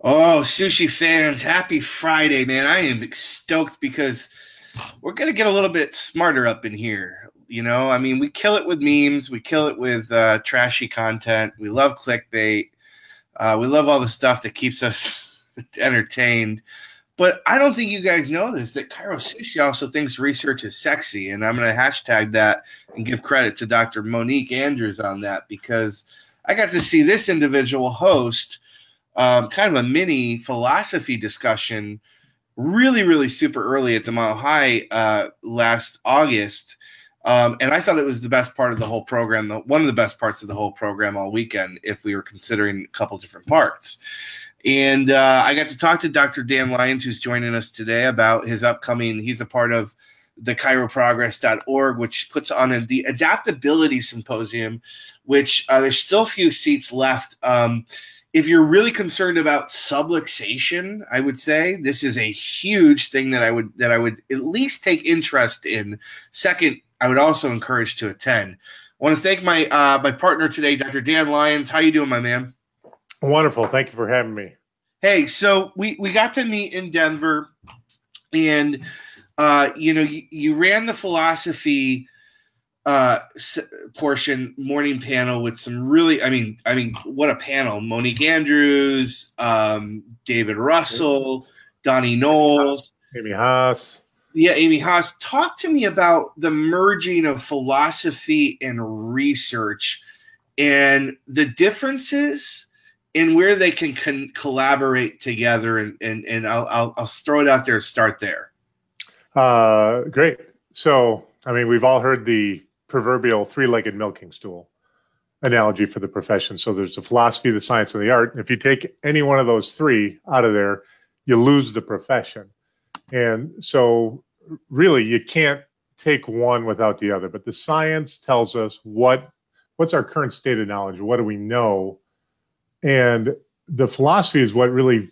Oh, sushi fans, happy Friday, man. I am stoked because we're going to get a little bit smarter up in here. You know, I mean, we kill it with memes, we kill it with uh, trashy content. We love clickbait. Uh, we love all the stuff that keeps us entertained. But I don't think you guys know this that Chiro Sushi also thinks research is sexy. And I'm going to hashtag that and give credit to Dr. Monique Andrews on that because I got to see this individual host um, kind of a mini philosophy discussion really, really super early at the Mile High uh, last August. Um, and I thought it was the best part of the whole program, the, one of the best parts of the whole program all weekend, if we were considering a couple different parts. And uh, I got to talk to Dr. Dan Lyons, who's joining us today, about his upcoming, he's a part of the chiroprogress.org, which puts on a, the adaptability symposium, which uh, there's still a few seats left. Um, if you're really concerned about subluxation, I would say this is a huge thing that I would that I would at least take interest in. Second, I would also encourage to attend. I want to thank my uh, my partner today, Dr. Dan Lyons. How you doing, my man? Wonderful. Thank you for having me. Hey, so we we got to meet in Denver, and uh, you know you, you ran the philosophy uh, portion morning panel with some really i mean i mean what a panel. Monique andrews um, david russell donnie knowles. Amy haas. Yeah amy haas. Talk to me about the merging of philosophy and research and the differences and where they can con- collaborate together and and, and I'll, I'll, I'll throw it out there start there. Uh, great. So i mean we've all heard the proverbial three-legged milking stool analogy for the profession. So there's the philosophy, the science, and the art. And if you take any one of those three out of there, you lose the profession. And so really you can't take one without the other. But the science tells us what what's our current state of knowledge, what do we know? And the philosophy is what really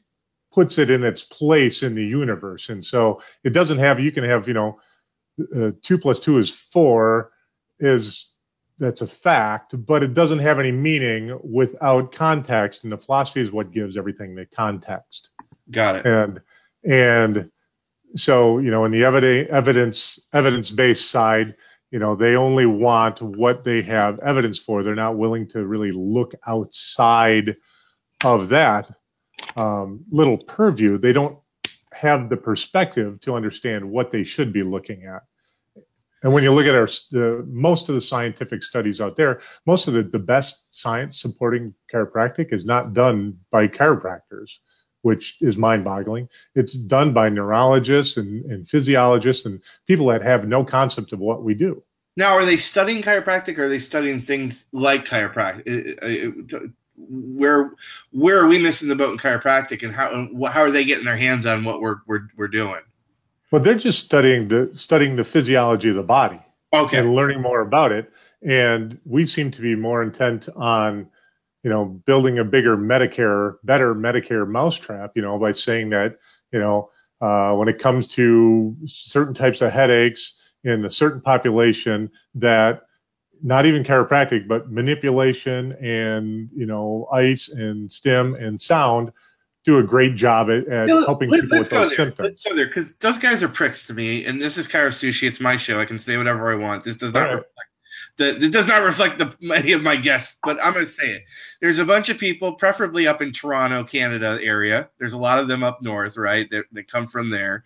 puts it in its place in the universe. And so it doesn't have you can have, you know, uh, two plus two is four is that's a fact, but it doesn't have any meaning without context. And the philosophy is what gives everything the context. Got it. And and so you know, in the evidence evidence based side, you know, they only want what they have evidence for. They're not willing to really look outside of that um, little purview. They don't have the perspective to understand what they should be looking at. And when you look at our most of the scientific studies out there, most of the, the best science supporting chiropractic is not done by chiropractors, which is mind boggling. It's done by neurologists and, and physiologists and people that have no concept of what we do. Now, are they studying chiropractic or are they studying things like chiropractic? Uh, uh, where where are we missing the boat in chiropractic and how how are they getting their hands on what we're we're, we're doing? Well, they're just studying the studying the physiology of the body. Okay. And learning more about it. And we seem to be more intent on, you know, building a bigger Medicare, better Medicare mousetrap, you know, by saying that, you know, uh, when it comes to certain types of headaches in a certain population that not even chiropractic, but manipulation and, you know, ice and stem and sound do a great job at, at helping let, people with those there. symptoms. Let's go there because those guys are pricks to me. And this is Chiro Sushi. It's my show. I can say whatever I want. This does not right. reflect the, it does not reflect the many of my guests, but I'm going to say it. There's a bunch of people, preferably up in Toronto, Canada area. There's a lot of them up north, right? That, that come from there.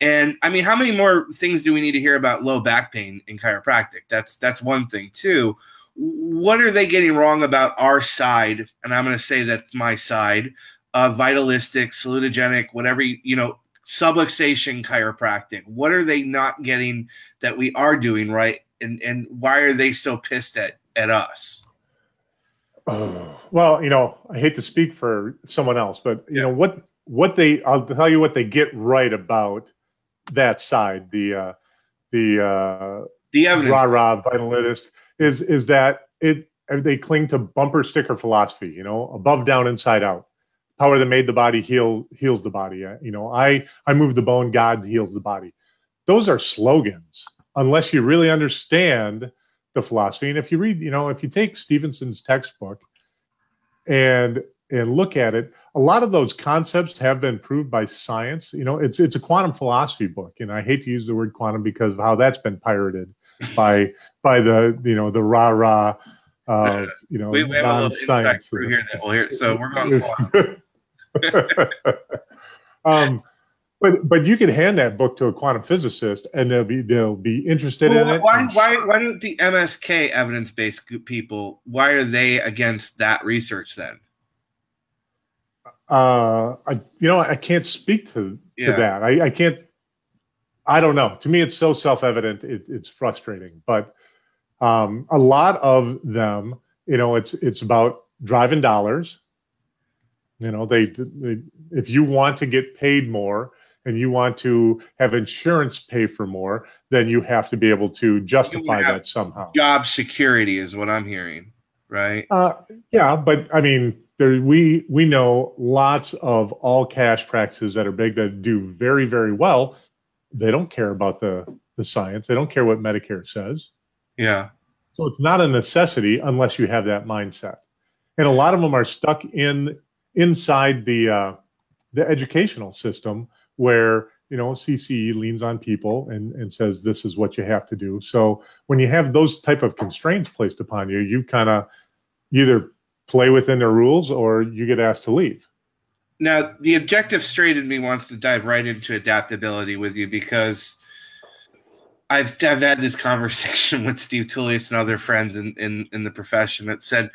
And I mean, how many more things do we need to hear about low back pain in chiropractic? That's that's one thing. too. what are they getting wrong about our side? And I'm going to say that's my side uh, vitalistic, salutogenic, whatever you, you know, subluxation chiropractic. What are they not getting that we are doing right, and and why are they so pissed at at us? Oh, well, you know, I hate to speak for someone else, but you yeah. know what what they I'll tell you what they get right about that side, the uh the uh the evidence rah rah vitalist is is that it they cling to bumper sticker philosophy, you know, above down, inside out power that made the body heal heals the body. You know, I I move the bone, God heals the body. Those are slogans unless you really understand the philosophy. And if you read, you know, if you take Stephenson's textbook and and look at it, a lot of those concepts have been proved by science. You know, it's it's a quantum philosophy book, and I hate to use the word quantum because of how that's been pirated by by the you know the rah rah. Uh, you know, we, we have a little science through here that we'll hear. So we're going. um, but but you could hand that book to a quantum physicist, and they'll be they'll be interested well, in it. Why why why don't the MSK evidence based people? Why are they against that research then? Uh, I you know I can't speak to to yeah. that. I, I can't. I don't know. To me, it's so self evident. It, it's frustrating, but um, a lot of them, you know, it's it's about driving dollars. You know, they, they if you want to get paid more and you want to have insurance pay for more, then you have to be able to justify that somehow. Job security is what I'm hearing, right? Uh, yeah, but I mean, there, we we know lots of all cash practices that are big that do very very well. They don't care about the the science. They don't care what Medicare says. Yeah. So it's not a necessity unless you have that mindset. And a lot of them are stuck in inside the uh, the educational system where you know CCE leans on people and and says this is what you have to do. So when you have those type of constraints placed upon you, you kind of either play within the rules or you get asked to leave. Now, the objective straight in me wants to dive right into adaptability with you because I've I've had this conversation with Steve Tullius and other friends in, in, in the profession that said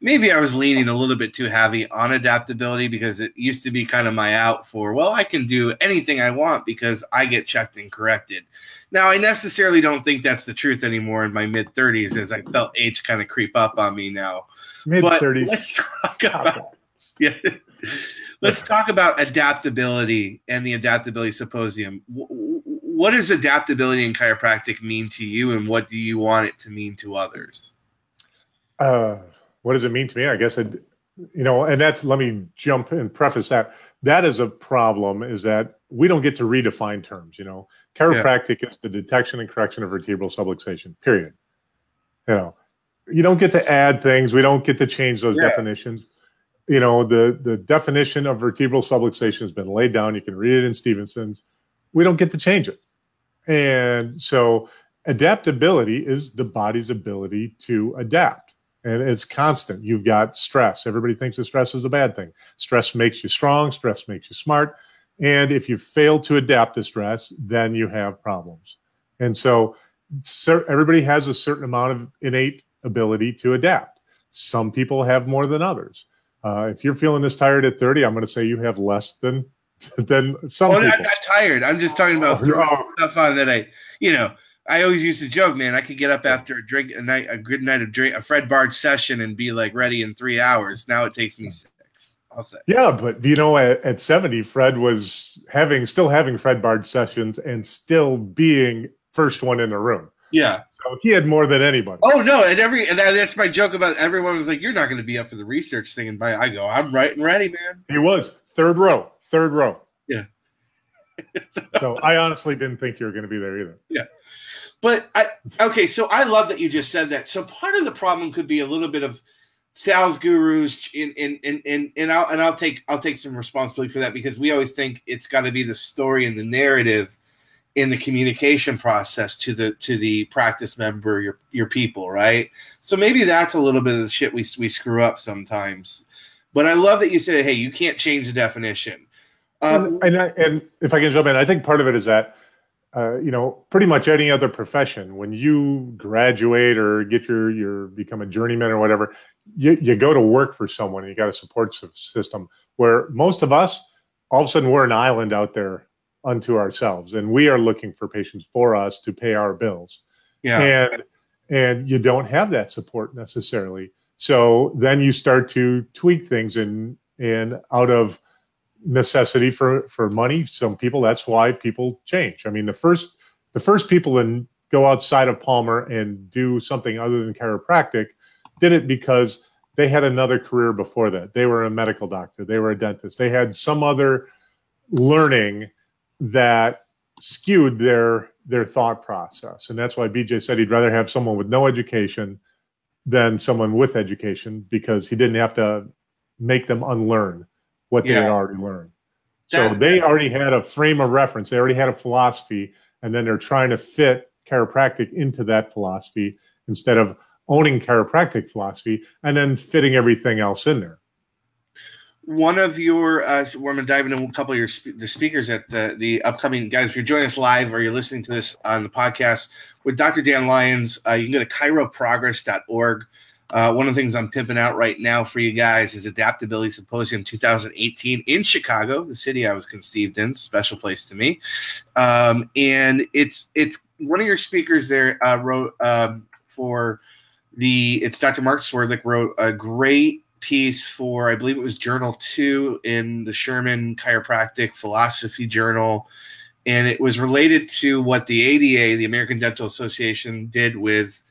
maybe I was leaning a little bit too heavy on adaptability because it used to be kind of my out for, well, I can do anything I want because I get checked and corrected. Now, I necessarily don't think that's the truth anymore in my mid 30s as I felt age kind of creep up on me now. Mid 30s. Let's talk about yeah. Let's talk about adaptability and the adaptability symposium. What does adaptability in chiropractic mean to you, and what do you want it to mean to others? Uh, what does it mean to me? I guess it, you know, and that's let me jump and preface that. That is a problem. Is that we don't get to redefine terms. You know, chiropractic yeah. is the detection and correction of vertebral subluxation. Period. You know, you don't get to add things. We don't get to change those yeah. definitions. You know, the the definition of vertebral subluxation has been laid down. You can read it in Stephenson's. We don't get to change it. And so adaptability is the body's ability to adapt and it's constant. You've got stress. Everybody thinks that stress is a bad thing. Stress makes you strong, stress makes you smart. And if you fail to adapt to stress, then you have problems. And so everybody has a certain amount of innate ability to adapt. Some people have more than others. Uh, if you're feeling this tired at 30, I'm going to say you have less than than some people. I'm not tired. I'm just talking about oh, stuff on that I, you know, I always used to joke, man. I could get up after a drink, a night, a good night of drink, a Fred Bard session, and be like ready in three hours. Now it takes me six. I'll say. Yeah, but you know, at, at seventy, Fred was having still having Fred Bard sessions and still being first one in the room. Yeah. So he had more than anybody. Oh no! And every and that's my joke about everyone was like, "You're not going to be up for the research thing." And by I go, "I'm right and ready, man." He was third row, third row. Yeah. so I honestly didn't think you were going to be there either. Yeah. But I, okay, so I love that you just said that. So part of the problem could be a little bit of sales gurus in in in, in and I'll and I'll take I'll take some responsibility for that because we always think it's got to be the story and the narrative in the communication process to the to the practice member your your people right? So maybe that's a little bit of the shit we we screw up sometimes. But i love that you said hey you can't change the definition. Um, and, and, I, and if i can jump in i think part of it is that uh, you know, pretty much any other profession, when you graduate or get your your become a journeyman or whatever, you, you go to work for someone and you got a support system. Where most of us, all of a sudden, we're an island out there unto ourselves, and we are looking for patients for us to pay our bills. Yeah, and and you don't have that support necessarily. So then you start to tweak things and and out of necessity for for money. Some people that's why people change. I mean, the first the first people to go outside of Palmer and do something other than chiropractic did it because they had another career before that. They were a medical doctor, they were a dentist, they had some other learning that skewed their their thought process. And that's why BJ said he'd rather have someone with no education than someone with education because he didn't have to make them unlearn what they had already learned. So That- they already had a frame of reference. They already had a philosophy, and then they're trying to fit chiropractic into that philosophy instead of owning chiropractic philosophy and then fitting everything else in there. one of your uh we're gonna dive into a couple of your the speakers at the the upcoming guys if you're joining us live or you're listening to this on the podcast with dr dan lyons uh, you can go to chiroprogress.org uh, one of the things i'm pimping out right now for you guys is adaptability symposium 2018 in chicago the city i was conceived in special place to me. Um, and it's it's one of your speakers there uh, wrote um, for the it's dr mark swerdlick wrote a great piece for I believe it was Journal Two in the Sherman Chiropractic Philosophy Journal, and it was related to what the ADA, the American Dental Association, did with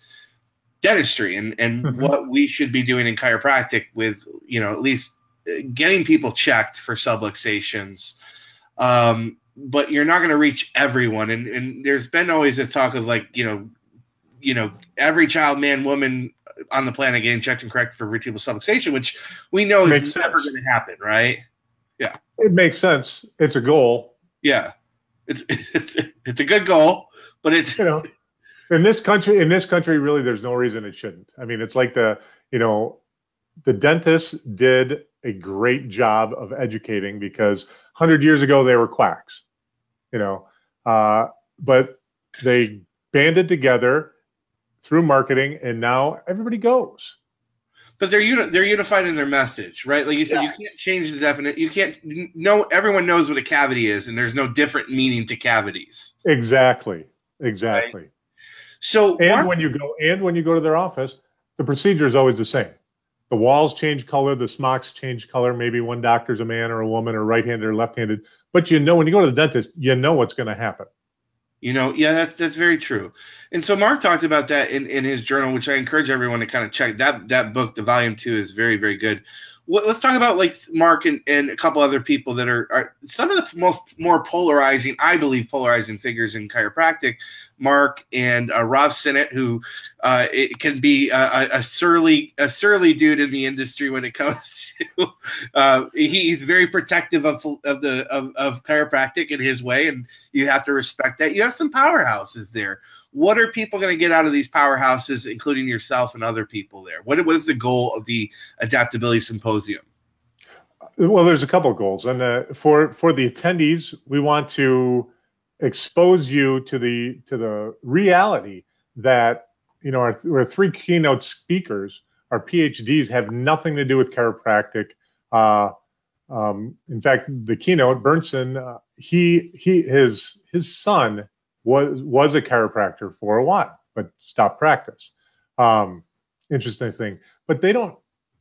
dentistry and and Mhm. what we should be doing in chiropractic with you know at least uh, getting people checked for subluxations. Um, but you're not going to reach everyone, and and there's been always this talk of like you know, you know, every child, man, woman on the planet getting checked and corrected for vertebral subluxation, which we know is Makes never going to happen, right? Yeah. It makes sense. It's a goal. Yeah, it's it's it's a good goal, but it's you know in this country in this country really there's no reason it shouldn't i mean it's like the you know the dentists did a great job of educating because 100 years ago they were quacks you know uh, but they banded together through marketing and now everybody goes but they're uni- they're unified in their message, right? Like you said, you can't change the definite. You can't no. Everyone knows what a cavity is, and there's no different meaning to cavities. exactly exactly So and Mark- when you go and when you go to their office the procedure is always the same the walls change color the smocks change color maybe one doctor's a man or a woman or right-handed or left-handed but you know when you go to the dentist you know what's going to happen You know, yeah, that's that's very true. And so Mark talked about that in, in his journal, which I encourage everyone to kind of check. That that book, the volume two, is very very good. What, let's talk about like Mark and, and a couple other people that are, are some of the most more polarizing, I believe, polarizing figures in chiropractic. Mark and uh, Rob Sinnott, who uh, it can be a, a, surly a surly dude in the industry when it comes to uh, he's very protective of of the of, of chiropractic in his way, and you have to respect that. You have some powerhouses there. What are people going to get out of these powerhouses, including yourself and other people there? What was the goal of the adaptability symposium? well there's a couple goals and uh, for for the attendees we want to expose you to the to the reality that you know our, our three keynote speakers our phds have nothing to do with chiropractic uh, um, in fact the keynote berntson uh, he he his his son was was a chiropractor for a while but stopped practice um, interesting thing but they don't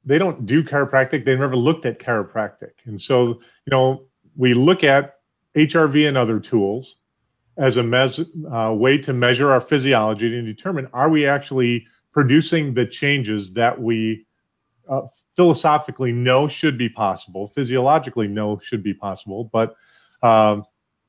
they don't do chiropractic. They never looked at chiropractic. And so, you know, we look at HRV and other tools as a mes- uh, way to measure our physiology and determine are we actually producing the changes that we uh, philosophically know should be possible, physiologically know should be possible. But, um,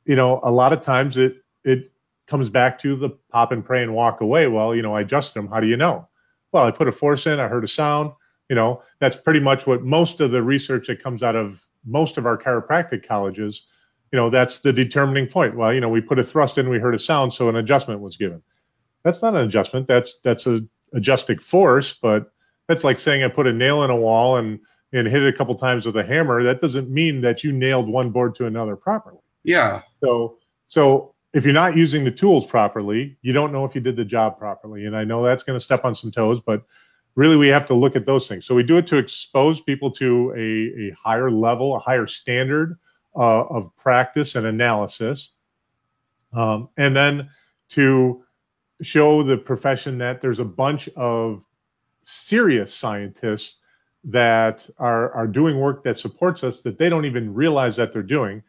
you know, a lot of times it, it comes back to the pop and pray and walk away. Well, you know, I adjust them. How do you know? Well, I put a force in, I heard a sound you know that's pretty much what most of the research that comes out of most of our chiropractic colleges you know that's the determining point. Well you know we put a thrust in we heard a sound so an adjustment was given. That's not an adjustment. That's that's a adjusting force but that's like saying i put a nail in a wall and and hit it a couple times with a hammer. That doesn't mean that you nailed one board to another properly. Yeah, so so if you're not using the tools properly you don't know if you did the job properly. And i know that's going to step on some toes but really we have to look at those things. So we do it to expose people to a, a higher level a higher standard uh, of practice and analysis um, and then to show the profession that there's a bunch of serious scientists that are, are doing work that supports us that they don't even realize that they're doing.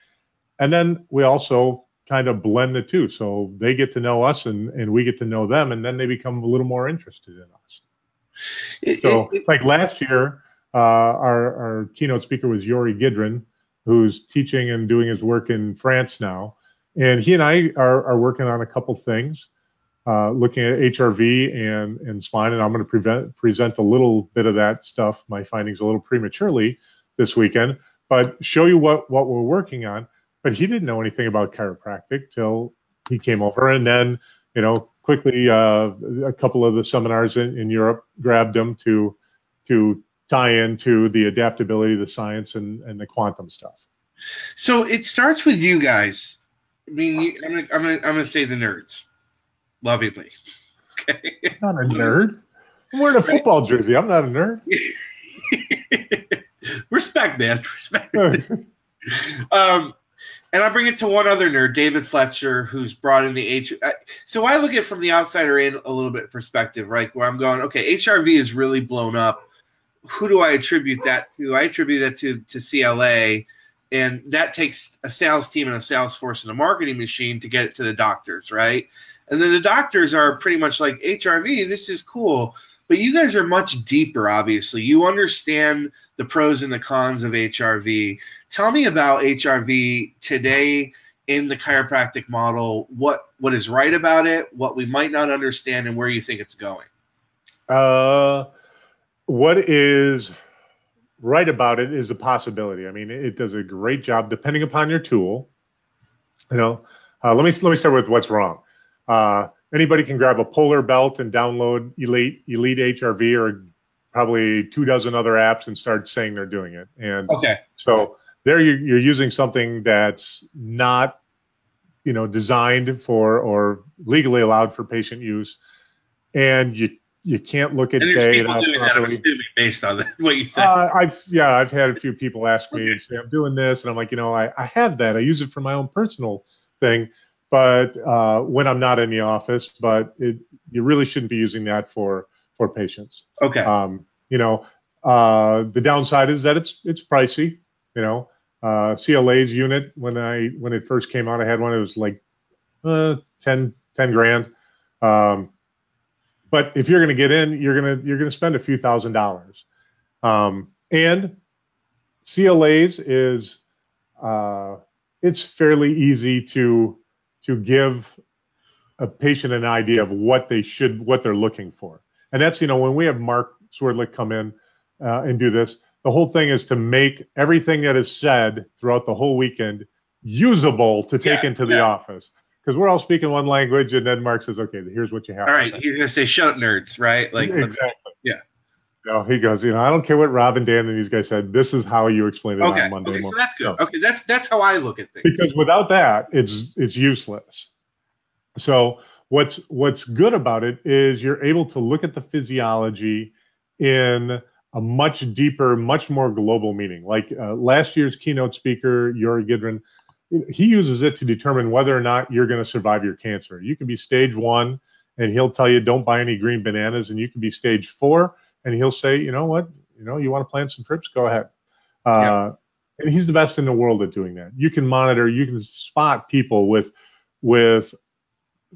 And then we also kind of blend the two. So they get to know us and, and we get to know them and then they become a little more interested in us. It- so, it- like last year, uh, our, our keynote speaker was Yori Gidron, who's teaching and doing his work in France now. And he and I are, are working on a couple things, uh, looking at HRV and, and spine. And I'm going to prevent, present a little bit of that stuff, my findings a little prematurely this weekend. but show you what what we're working on. But he didn't know anything about chiropractic till he came over, and then you know quickly uh, a couple of the seminars in, in Europe grabbed him to to tie into the adaptability, the science, and and the quantum stuff. So it starts with you guys. I mean, I'm gonna, I'm gonna, I'm gonna say the nerds, lovingly. Okay. I'm not a nerd. I'm wearing a football jersey. I'm not a nerd. Respect, man. Respect. um, and I bring it to one other nerd, David Fletcher, who's brought in the H. Uh, so I look at it from the outsider in a little bit perspective, right? Where I'm going, okay, HRV is really blown up. Who do I attribute that to? I attribute that to to CLA, and that takes a sales team and a sales force and a marketing machine to get it to the doctors, right? And then the doctors are pretty much like HRV. This is cool, but you guys are much deeper. Obviously, you understand the pros and the cons of HRV Tell me about HRV today in the chiropractic model. What what is right about it? What we might not understand, and where you think it's going. Uh, what is right about it is a possibility. I mean, it does a great job depending upon your tool. You know, uh, let me let me start with what's wrong. Uh, anybody can grab a polar belt and download Elite Elite HRV or probably two dozen other apps and start saying they're doing it. And okay, so there you're, you're using something that's not you know designed for or legally allowed for patient use and you you can't look at data that, based on what you said. Uh, I've yeah, I've had a few people ask me, okay. say, "I'm doing this," and I'm like, you know, I, I have that. I use it for my own personal thing, but uh, when I'm not in the office, but it, you really shouldn't be using that for for patients. Okay. Um, you know, uh, the downside is that it's it's pricey. You know, uh, CLA's unit when I when it first came out, I had one. It was like uh, 10, 10 grand. Um, but if you're going to get in, you're gonna you're gonna spend a few thousand dollars. Um, and CLA's is uh, it's fairly easy to to give a patient an idea of what they should what they're looking for. And that's you know when we have Mark Swerdlick come in uh, and do this, the whole thing is to make everything that is said throughout the whole weekend usable to take yeah, into the yeah. office because we're all speaking one language and then mark says okay here's what you have all right you're gonna say shut up nerds right like exactly yeah no, he goes, you know, I don't care what Rob and Dan and these guys said. This is how you explain it okay. on Monday okay, morning. So that's good. So, okay, that's that's how I look at things. Because without that, it's it's useless. So what's what's good about it is you're able to look at the physiology in a much deeper, much more global meaning. Like uh, last year's keynote speaker, Yori Gidron, he uses it to determine whether or not you're going to survive your cancer. You can be stage one, and he'll tell you don't buy any green bananas, and you can be stage four, and he'll say, you know what, you know, you want to plan some trips, go ahead. Uh, yeah. And he's the best in the world at doing that. You can monitor, you can spot people with with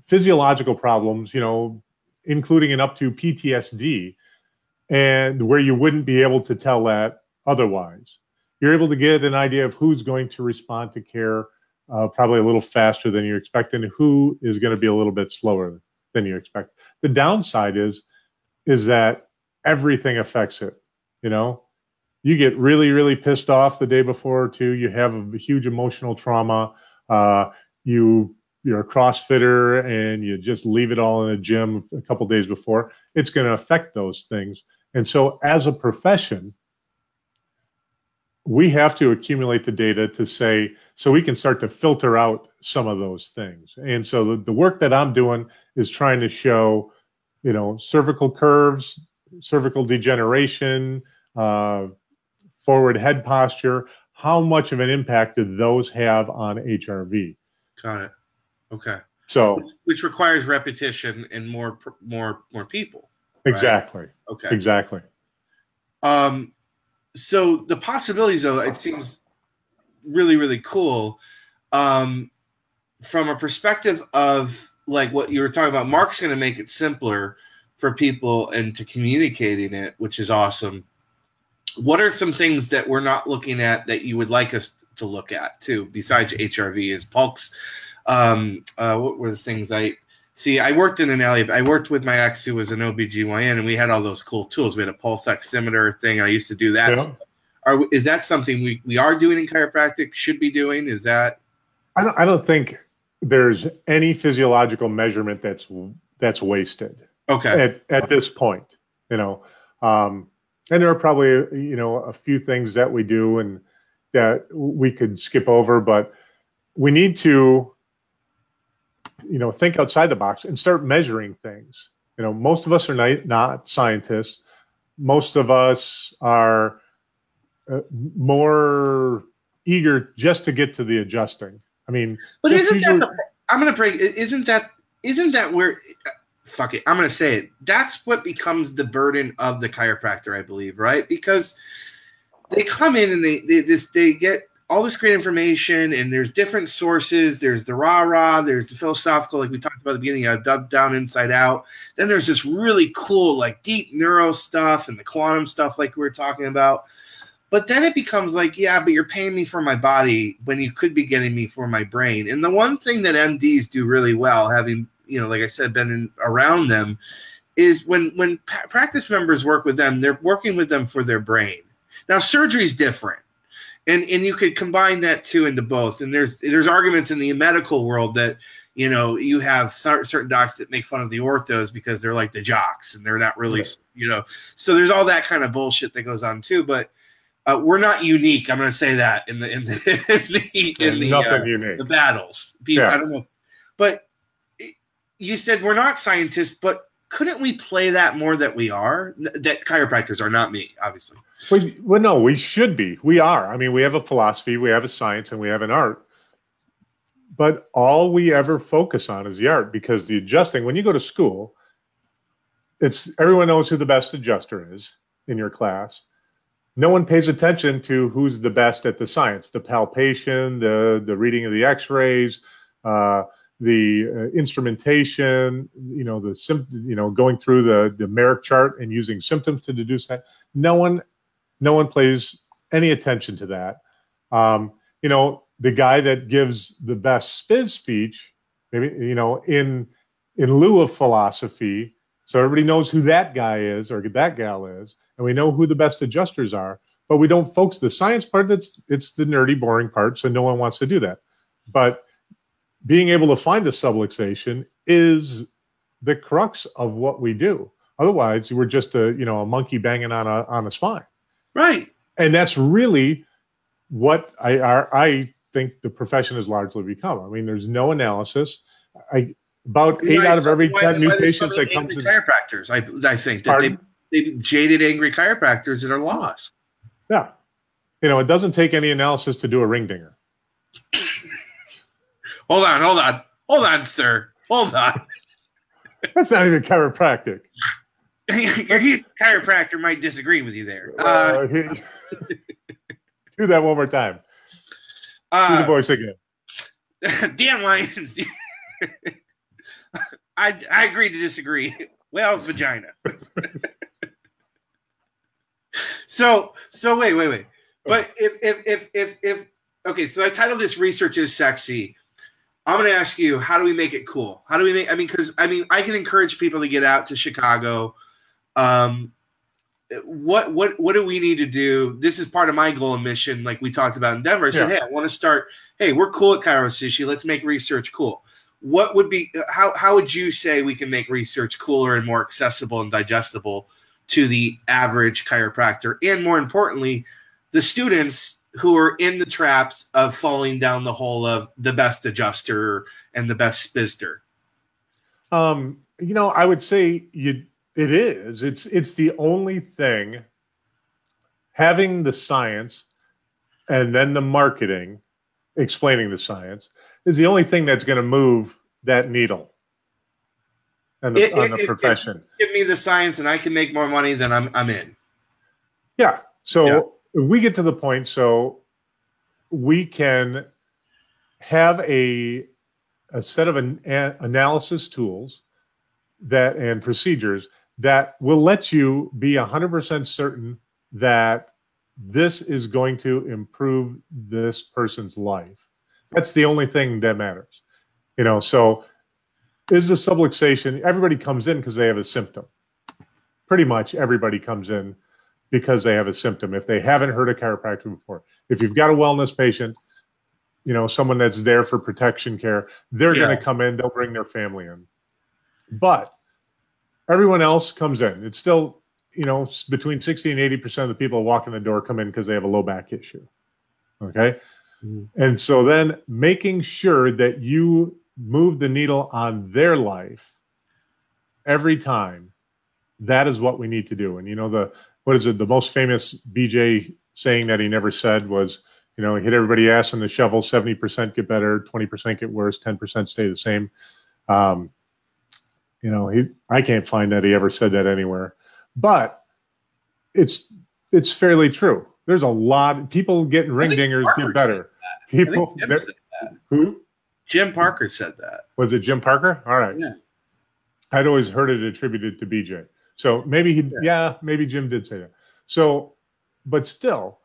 physiological problems, you know, including and up to PTSD and where you wouldn't be able to tell that otherwise. You're able to get an idea of who's going to respond to care uh, probably a little faster than you expect, and who is going to be a little bit slower than you expect. The downside is is that everything affects it. You know, you get really really pissed off the day before too. You have a huge emotional trauma. Uh, you you're a CrossFitter and you just leave it all in a gym a couple days before. It's going to affect those things. And so, as a profession, we have to accumulate the data to say, so we can start to filter out some of those things. And so, the, the work that I'm doing is trying to show, you know, cervical curves, cervical degeneration, uh, forward head posture. How much of an impact do those have on HRV? Got it. Okay. So, which requires repetition and more more more people. Exactly. Right? Okay. Exactly. Um, so the possibilities, though, it seems really, really cool. Um, from a perspective of like what you were talking about, Mark's going to make it simpler for people and to communicating it, which is awesome. What are some things that we're not looking at that you would like us to look at too, besides HRV? Is pulse? Um, uh, what were the things I See, I worked in an alley. I worked with my ex who was an OBGYN, and we had all those cool tools. We had a pulse oximeter thing. I used to do that. Yeah. Are is that something we, we are doing in chiropractic? Should be doing? Is that? I don't. I don't think there's any physiological measurement that's that's wasted. Okay. At at this point, you know, um, and there are probably you know a few things that we do and that we could skip over, but we need to you know think outside the box and start measuring things. You know most of us are not, not scientists. Most of us are uh, more eager just to get to the adjusting. I mean but isn't that the, i'm gonna break isn't that isn't that where fuck it i'm gonna say it. That's what becomes the burden of the chiropractor i believe right? Because they come in and they they this they get all this great information and there's different sources. There's the rah rah there's the philosophical like we talked about at the beginning of dub down inside out. Then there's this really cool like deep neuro stuff and the quantum stuff like we were talking about. But then it becomes like yeah but you're paying me for my body when you could be getting me for my brain. And the one thing that mds do really well having you know like i said been in, around them is when when pa- practice members work with them they're working with them for their brain. Now surgery is different and and you could combine that too into both. And there's there's arguments in the medical world that you know you have certain docs that make fun of the orthos because they're like the jocks and they're not really right. you know. So there's all that kind of bullshit that goes on too. But uh, we're not unique. I'm going to say that in the in the in the, in the, uh, the battles. People, yeah. I don't know, but you said we're not scientists, but couldn't we play that more that we are? That chiropractors are not me, obviously. Well, well, no, we should be. We are. I mean, we have a philosophy, we have a science, and we have an art. But all we ever focus on is the art because the adjusting, when you go to school, it's everyone knows who the best adjuster is in your class. No one pays attention to who's the best at the science, the palpation, the the reading of the X-rays, uh, the uh, instrumentation, you know, the sim- you know, going through the the Meric chart and using symptoms to deduce that. No one, no one plays any attention to that. Um, you know, the guy that gives the best spiz speech, maybe you know, in in lieu of philosophy, so everybody knows who that guy is or that gal is, and we know who the best adjusters are. But we don't focus the science part. That's it's the nerdy, boring part. So no one wants to do that. But being able to find a subluxation is the crux of what we do. Otherwise, we're just a you know a monkey banging on a on a spine. Right. And that's really what I I, I think the profession has largely become. I mean, there's no analysis. I about eight out of every ten new patients that come to chiropractors. I I think that they they jaded angry chiropractors that are lost. Yeah. You know, it doesn't take any analysis to do a ring dinger. Hold on, hold on, hold on, sir. Hold on. That's not even chiropractic. Your chiropractor might disagree with you there. Uh, uh, do that one more time. Uh, do the voice again. Dan Lyons. I I agree to disagree. Whale's vagina. so so wait wait wait. But if if if if if okay, so I titled this "Research is Sexy." I'm going to ask you, how do we make it cool? How do we make? I mean, because I mean, I can encourage people to get out to Chicago. Um, what what what do we need to do? This is part of my goal and mission, like we talked about in Denver. I said, yeah. hey, I want to start. Hey, we're cool at Chiro Sushi. Let's make research cool. What would be how how would you say we can make research cooler and more accessible and digestible to the average chiropractor, and more importantly, the students who are in the traps of falling down the hole of the best adjuster and the best spizzer? Um, you know, I would say you it is. It's it's the only thing having the science and then the marketing explaining the science is the only thing that's going to move that needle and the, it, on it, the profession. It, give me the science and I can make more money than I'm I'm in. Yeah. So we get to the point so we can have a a set of an, a, analysis tools that and procedures that will let you be 100% certain that this is going to improve this person's life. That's the only thing that matters you know so is the subluxation everybody comes in because they have a symptom. Pretty much everybody comes in because they have a symptom. If they haven't heard a chiropractor before, if you've got a wellness patient, you know, someone that's there for protection care, they're Yeah. going to come in, they'll bring their family in. But everyone else comes in. It's still, you know, between 60 and 80% of the people who walk in the door come in because they have a low back issue. Okay. Mhm. And so then making sure that you move the needle on their life every time, that is what we need to do. And, you know, the, what is it? The most famous BJ saying that he never said was, you know, hit everybody ass in the shovel, 70% get better, 20% get worse, 10% stay the same. Um, you know, he I can't find that he ever said that anywhere. But it's it's fairly true. There's a lot people getting ring dingers Parker get better. People Jim who Jim Parker said that. was it Jim Parker? All right. Yeah. I'd always heard it attributed to BJ. So maybe he, yeah. maybe Jim did say that. So, but still,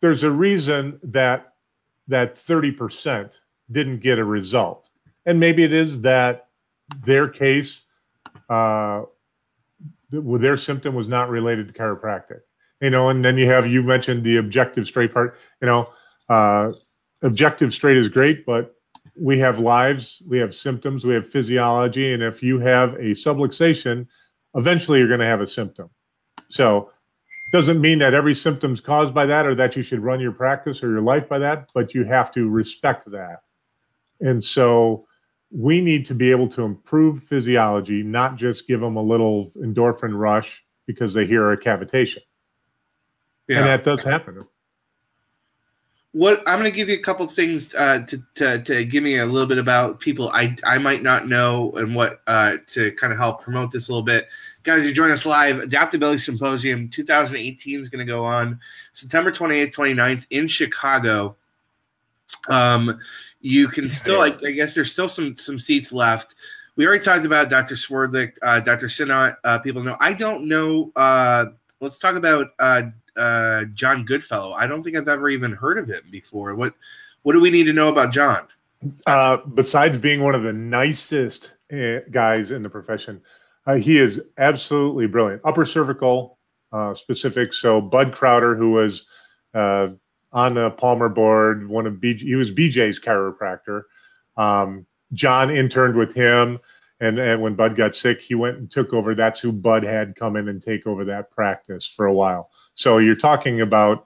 there's a reason that that 30% didn't get a result. And maybe it is that their case, uh, th- their symptom was not related to chiropractic. You know, and then you have, you mentioned the objective straight part, you know, uh, objective straight is great, but we have lives, we have symptoms, we have physiology, and if you have a subluxation, eventually you're going to have a symptom. So, doesn't mean that every symptom's caused by that or that you should run your practice or your life by that, but you have to respect that. And so, we need to be able to improve physiology, not just give them a little endorphin rush because they hear a cavitation. Yeah. And that does happen. What I'm going to give you a couple things uh, to, to to give me a little bit about people I I might not know and what uh, to kind of help promote this a little bit. Guys, you join us live. Adaptability Symposium 2018 is going to go on September 28th, 29th in Chicago. Um, you can still, I, I guess, there's still some some seats left. We already talked about Dr. Swerdlick, uh, Dr. Sinnott. Uh, people know. I don't know. Let's talk about uh, uh, John Goodfellow. I don't think I've ever even heard of him before. What what do we need to know about John? Uh, besides being one of the nicest uh, guys in the profession, uh, he is absolutely brilliant. Upper cervical uh, specific. So Bud Crowder, who was uh, on the Palmer board, one of he was BJ's chiropractor. Um, John interned with him, and, and when Bud got sick, he went and took over. That's who Bud had come in and take over that practice for a while. So you're talking about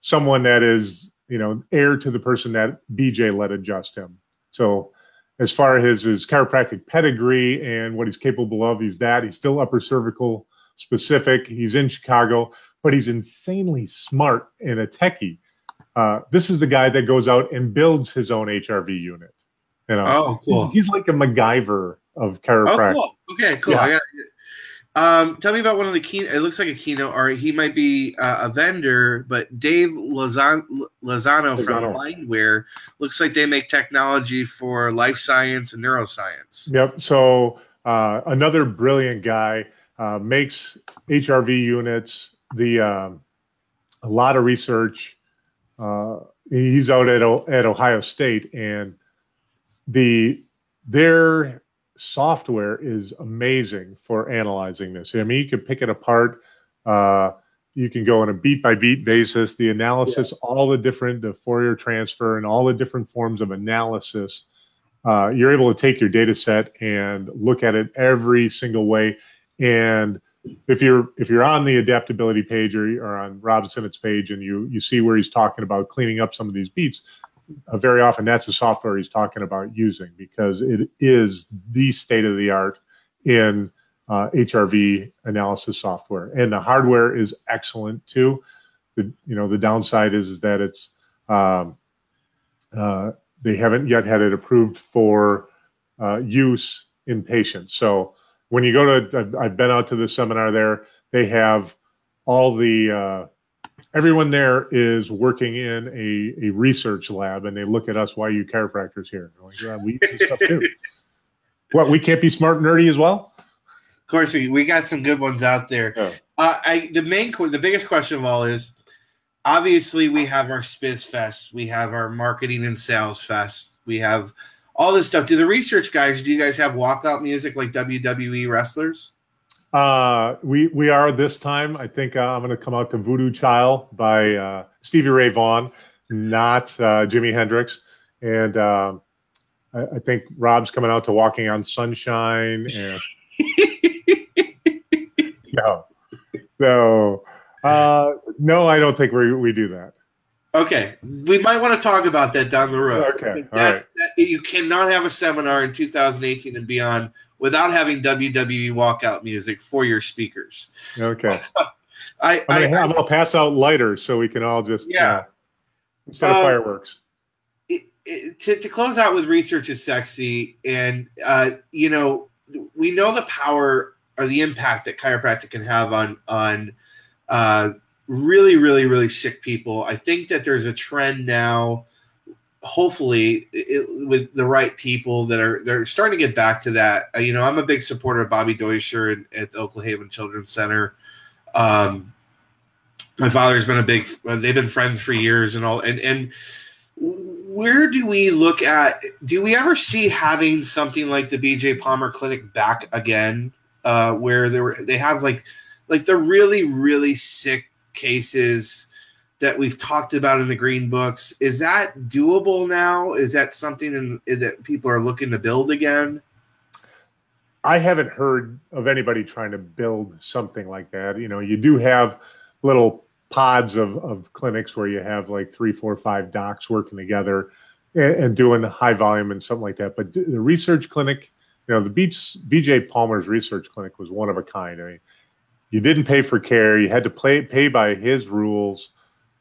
someone that is, you know, heir to the person that BJ let adjust him. So as far as his chiropractic pedigree and what he's capable of, he's that. He's still upper cervical specific. He's in Chicago, but he's insanely smart and a techie. Uh, this is the guy that goes out and builds his own HRV unit. You know, Oh, cool. he's, he's like a MacGyver of Oh, cool. Okay, cool. Yeah. I got. Um, tell me about one of the key. It looks like a keynote, or he might be uh, a vendor. But Dave Lozano, Lozano from. Mindware looks like they make technology for life science and neuroscience. Yep. So uh, another brilliant guy uh, makes HRV units. The um, a lot of research. Uh, he's out at at Ohio State, and the their software is amazing for analyzing this. I mean, you can pick it apart. Uh, you can go on a beat by beat basis. The analysis, all the different the Fourier transfer, and all the different forms of analysis uh, you're able to take your data set and look at it every single way. And if you're if you're on the adaptability page or, or on Rob page and you you see where he's talking about cleaning up some of these beats, uh, very often that's the software he's talking about using because it is the state of the art in uh, HRV analysis software, and the hardware is excellent too. The you know the downside is, that it's um, uh, they haven't yet had it approved for uh, use in patients. So when you go to, I've- I've been out to the seminar there. They have all the uh, everyone there is working in a, a research lab, and they look at us. Why are you chiropractors here? Like, "Yeah, we this stuff too. What we can't be smart and nerdy as well? Of course, we, we got some good ones out there. Yeah. Uh, I the main the biggest question of all is obviously we have our Spiz Fest, we have our marketing and sales fest, we have all this stuff. Do the research guys? Do you guys have walkout music like WWE wrestlers? Uh, we we are this time. I think uh, I'm going to come out to Voodoo Child by uh, Stevie Ray Vaughan, not uh, Jimi Hendrix, and um, I, I think Rob's coming out to Walking on Sunshine. And no, no, uh, no. I don't think we we do that. Okay, we might want to talk about that down the road. Okay, all That's- right. that- you cannot have a seminar in 2018 and beyond without having WWE walkout music for your speakers. Okay. I, I'm gonna, gonna pass out lighters so we can all just Yeah. uh, instead of Um, fireworks. it, it, to, to close out with research is sexy and uh, you know we know the power or the impact that chiropractic can have on on uh, really really really sick people i think that there's a trend now hopefully it, with the right people that are they're starting to get back to that. Uh, you know i'm a big supporter of bobby Doscher at the oklahoma children's center. Um, my father's been a big they've been friends for years and all and and where do we look at do we ever see having something like the bj palmer clinic back again uh where they were they have like like the really really sick cases that we've talked about in the green books is that doable now is that something in, that people are looking to build again I haven't heard of anybody trying to build something like that. You know, you do have little pods of, of clinics where you have like three, four, five docs working together and, and doing high volume and something like that. But the research clinic, you know, the Beach, BJ Palmer's research clinic was one of a kind. I mean, you didn't pay for care. You had to pay, pay by his rules.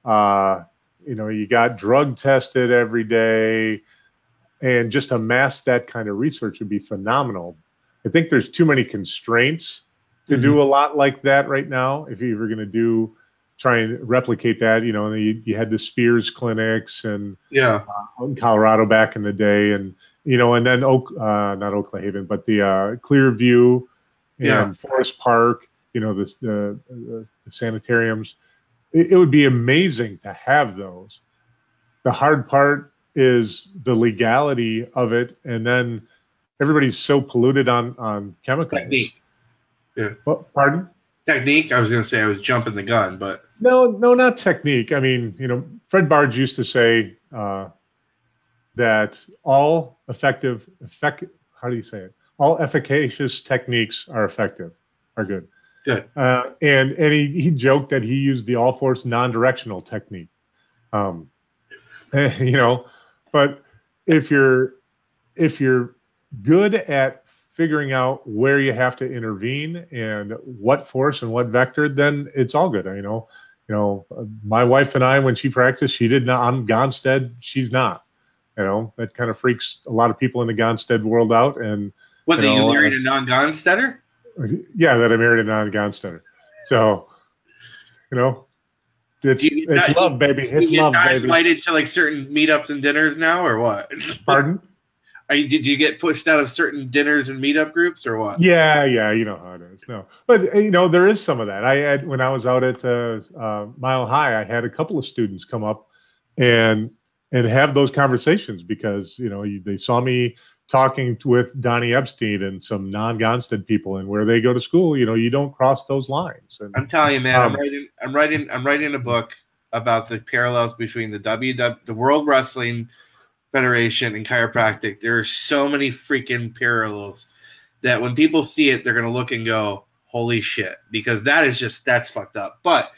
Uh, you know, you got drug tested every day. And just amass that kind of research would be phenomenal. I think there's too many constraints to do a lot like that right now. If you were going to do try and replicate that, you know, and you, you had the Spears clinics and yeah out in Colorado back in the day, and you know, and then Oak, uh, not Oakland Haven, but the uh, Clearview and Yeah. Forest Park, you know, the, the, the sanitariums. It, it would be amazing to have those. The hard part is the legality of it, and then everybody's so polluted on on chemicals. technique Yeah. Well, pardon? technique i was going to say i was jumping the gun but No, no, not technique. I mean, you know, Fred Barge used to say uh, that all effective, effect, how do you say it? All efficacious techniques are effective, are good. Good. Uh, and and he, he joked that he used the all force non directional technique. Um, you know, but if you're if you're good at figuring out where you have to intervene and what force and what vector, then it's all good. You know, you know, uh, my wife and I, when she practiced, she did not. I'm Gonstead. She's not. You know, that kind of freaks a lot of people in the Gonstead world out. And what You that you know, married a non-gonstetter yeah, that I married a non-Gonsteader. So, you know, it's you it's not- love, baby. It's love, baby. invited to like certain meetups and dinners now or what Pardon? Are you, did you get pushed out of certain dinners and meetup groups or what Yeah, yeah, you know how it is. No, but uh, you know there is some of that. I had when I was out at uh, uh, Mile High, I had a couple of students come up and and have those conversations because you know you- they saw me talking with Donnie Epstein and some non-Gonstead people, and where they go to school, you know, you don't cross those lines. And I'm telling you, man. I'm Um, writing. I'm writing. I'm writing a book about the parallels between the WW, the World Wrestling Federation, and chiropractic. There are so many freaking parallels that when people see it, they're gonna look and go, "Holy shit!" Because that is just that's fucked up. But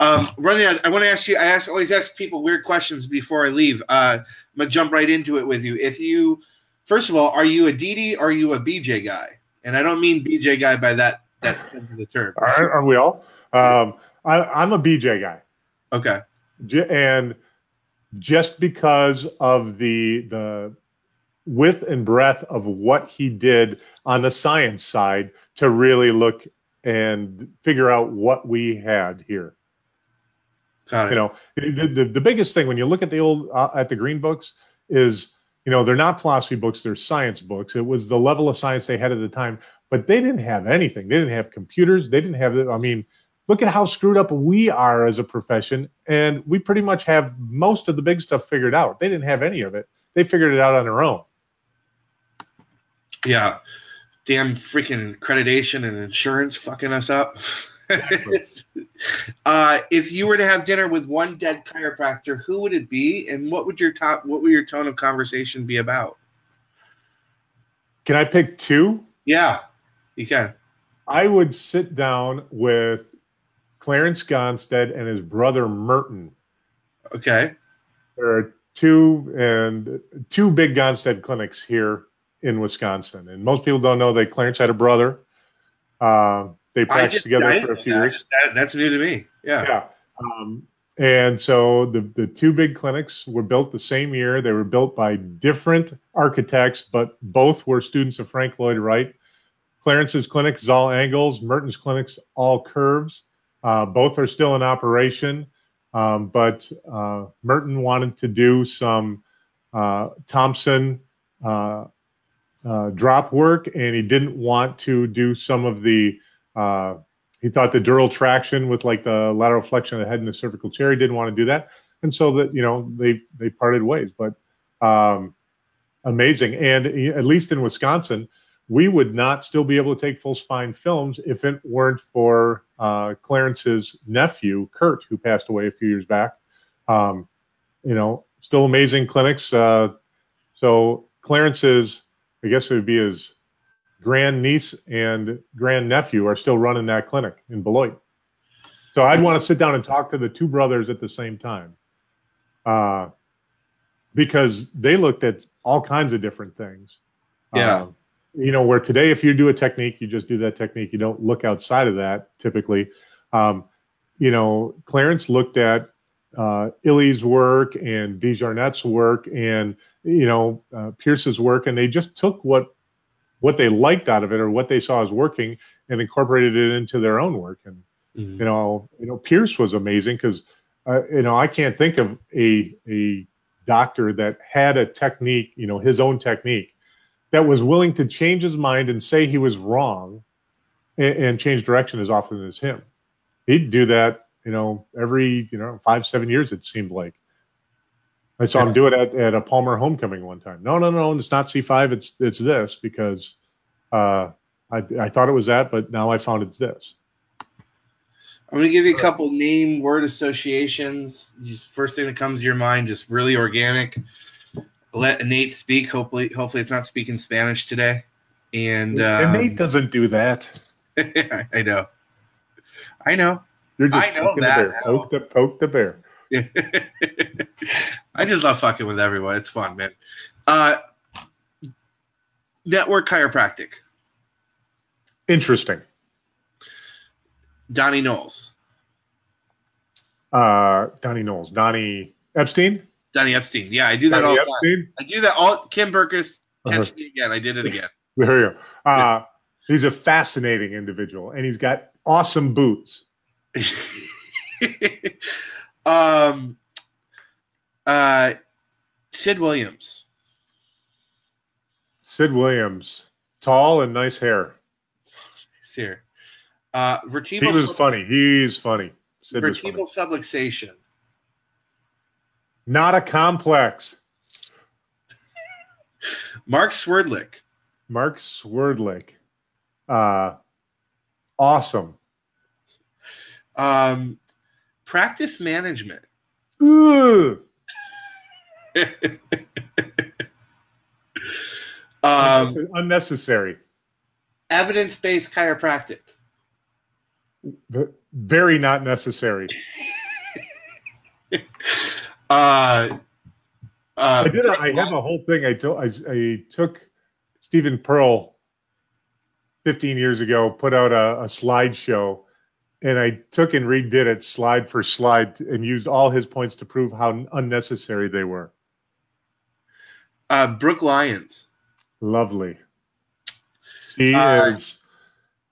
um, running out, I want to ask you. I ask always ask people weird questions before I leave. Uh, I'm gonna jump right into it with you. If you, first of all, are you a DD are you a BJ guy? And I don't mean BJ guy by that that sense of the term. are, are we all? Um, I, I'm a BJ guy. Okay. J- and just because of the the width and breadth of what he did on the science side to really look and figure out what we had here Got it. you know the, the, the biggest thing when you look at the old uh, at the green books is you know they're not philosophy books they're science books. It was the level of science they had at the time but they didn't have anything. They didn't have computers. They didn't have i mean look at how screwed up we are as a profession and we pretty much have most of the big stuff figured out. They didn't have any of it. They figured it out on their own. Yeah. damn freaking accreditation and insurance fucking us up. uh, if you were to have dinner with one dead chiropractor, who would it be, and what would your top, what would your tone of conversation be about? Can I pick two? Yeah, you can. I would sit down with Clarence Gonstead and his brother Merton. Okay. There are two and two big Gonstead clinics here in Wisconsin, and most people don't know that Clarence had a brother. Uh, they practiced together for a few years. That, that's new to me. Yeah. Yeah. Um, and so the, the two big clinics were built the same year. They were built by different architects, but both were students of Frank Lloyd Wright. Clarence's clinic is all angles, Merton's clinic's all curves. Uh, both are still in operation, um, but uh, Merton wanted to do some uh, Thompson uh, uh, drop work, and he didn't want to do some of the uh, he thought the dural traction with like the lateral flexion of the head and the cervical chair. He didn't want to do that, and so that you know they they parted ways. But um, amazing, and at least in Wisconsin, we would not still be able to take full spine films if it weren't for uh, Clarence's nephew Kurt, who passed away a few years back. Um, you know, still amazing clinics. Uh, so Clarence's, I guess it would be his grand niece and grand nephew are still running that clinic in Beloit. So I'd want to sit down and talk to the two brothers at the same time. Uh, because they looked at all kinds of different things. Yeah. Um, you know, where today, if you do a technique, you just do that technique. You don't look outside of that typically. Um, you know, Clarence looked at uh, Illi's work and DeJarnette's work and, you know, uh, Pierce's work, and they just took what what they liked out of it or what they saw as working and incorporated it into their own work. And mm-hmm. you know, you know, Pierce was amazing because uh, you know I can't think of a a doctor that had a technique, you know, his own technique that was willing to change his mind and say he was wrong and, and change direction as often as him. He'd do that, you know, every you know five seven years it seemed like. I saw yeah. him do it at, at a Palmer homecoming one time. No, no, no, it's not C5. It's it's this because uh, I I thought it was that, but now I found it's this. I'm going to give you a couple name word associations. First thing that comes to your mind, just really organic. Let Nate speak. Hopefully, hopefully it's not speaking Spanish today. And, um, Nate doesn't do that. I know. I know. You're just I know that. The bear. Poke the poke the bear. I just love fucking with everyone. It's fun, man. Uh, network chiropractic. Interesting. Donnie Knowles. Uh, Donnie Knowles. Donnie Epstein. Donnie Epstein. Yeah, I do that Donnie all the time. I do that all. Kim Burkus, catch uh-huh. me again. I did it again. there you go. Uh, he's a fascinating individual, and he's got awesome boots. um, uh, Sid Williams. Sid Williams, tall and nice hair. Nice hair. Uh, vertebral. He was sub- funny. He's funny. Sid vertebral subluxation. Not a complex. Mark Swerdlick. Mark Swerdlick. Uh, awesome. Um, practice management. um, unnecessary. Evidence based chiropractic. Very not necessary. uh, uh, I did. A, I have a whole thing. I, told, I, I took Stephen Perle 15 years ago, put out a, a slideshow and I took and redid it slide for slide and used all his points to prove how unnecessary they were. Uh, Brooke Lyons. Lovely. She uh, is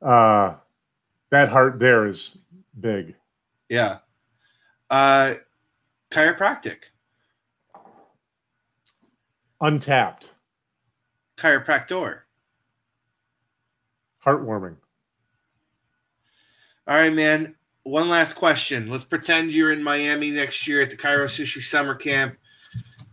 uh, that heart there is big. Yeah. Uh, chiropractic. Untapped. Chiropractor. Heartwarming. All right, man. One last question. Let's pretend you're in Miami next year at the Chiro Sushi Summer Camp,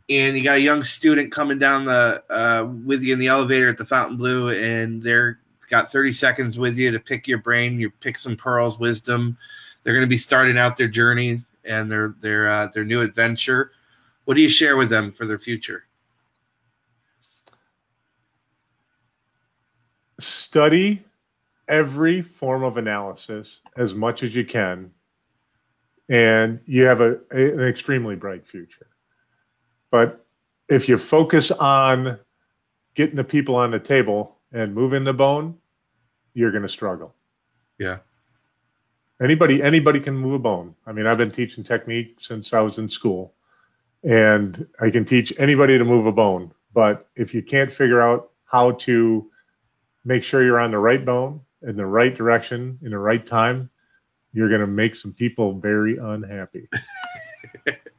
and you got a young student coming down the uh, with you in the elevator at the Fontainebleau, and they're got 30 seconds with you to pick your brain, you pick some pearls, wisdom. They're going to be starting out their journey and their their uh, their new adventure. What do you share with them for their future? Study every form of analysis as much as you can, and you have a, a an extremely bright future. But if you focus on getting the people on the table and moving the bone, you're going to struggle. Yeah. Anybody anybody can move a bone. I mean, I've been teaching technique since I was in school, and I can teach anybody to move a bone. But if you can't figure out how to make sure you're on the right bone in the right direction in the right time, you're going to make some people very unhappy.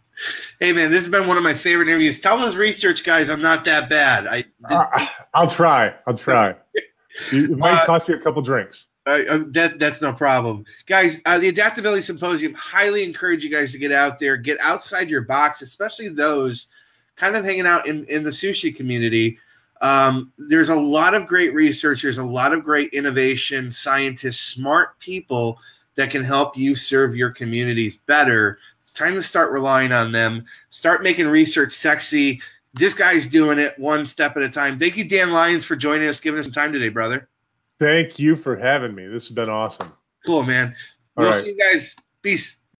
hey man, this has been one of my favorite interviews. Tell those research guys I'm not that bad. I uh, I'll try. I'll try. it might uh, cost you a couple drinks. Uh, that that's no problem, guys. Uh, the Adaptability Symposium highly encourage you guys to get out there, get outside your box, especially those kind of hanging out in in the sushi community. Um, there's a lot of great researchers, a lot of great innovation scientists, smart people that can help you serve your communities better. It's time to start relying on them. Start making research sexy. This guy's doing it one step at a time. Thank you, Dan Lyons, for joining us, giving us some time today, brother. Thank you for having me. This has been awesome. Cool, man. We'll see you guys. Peace.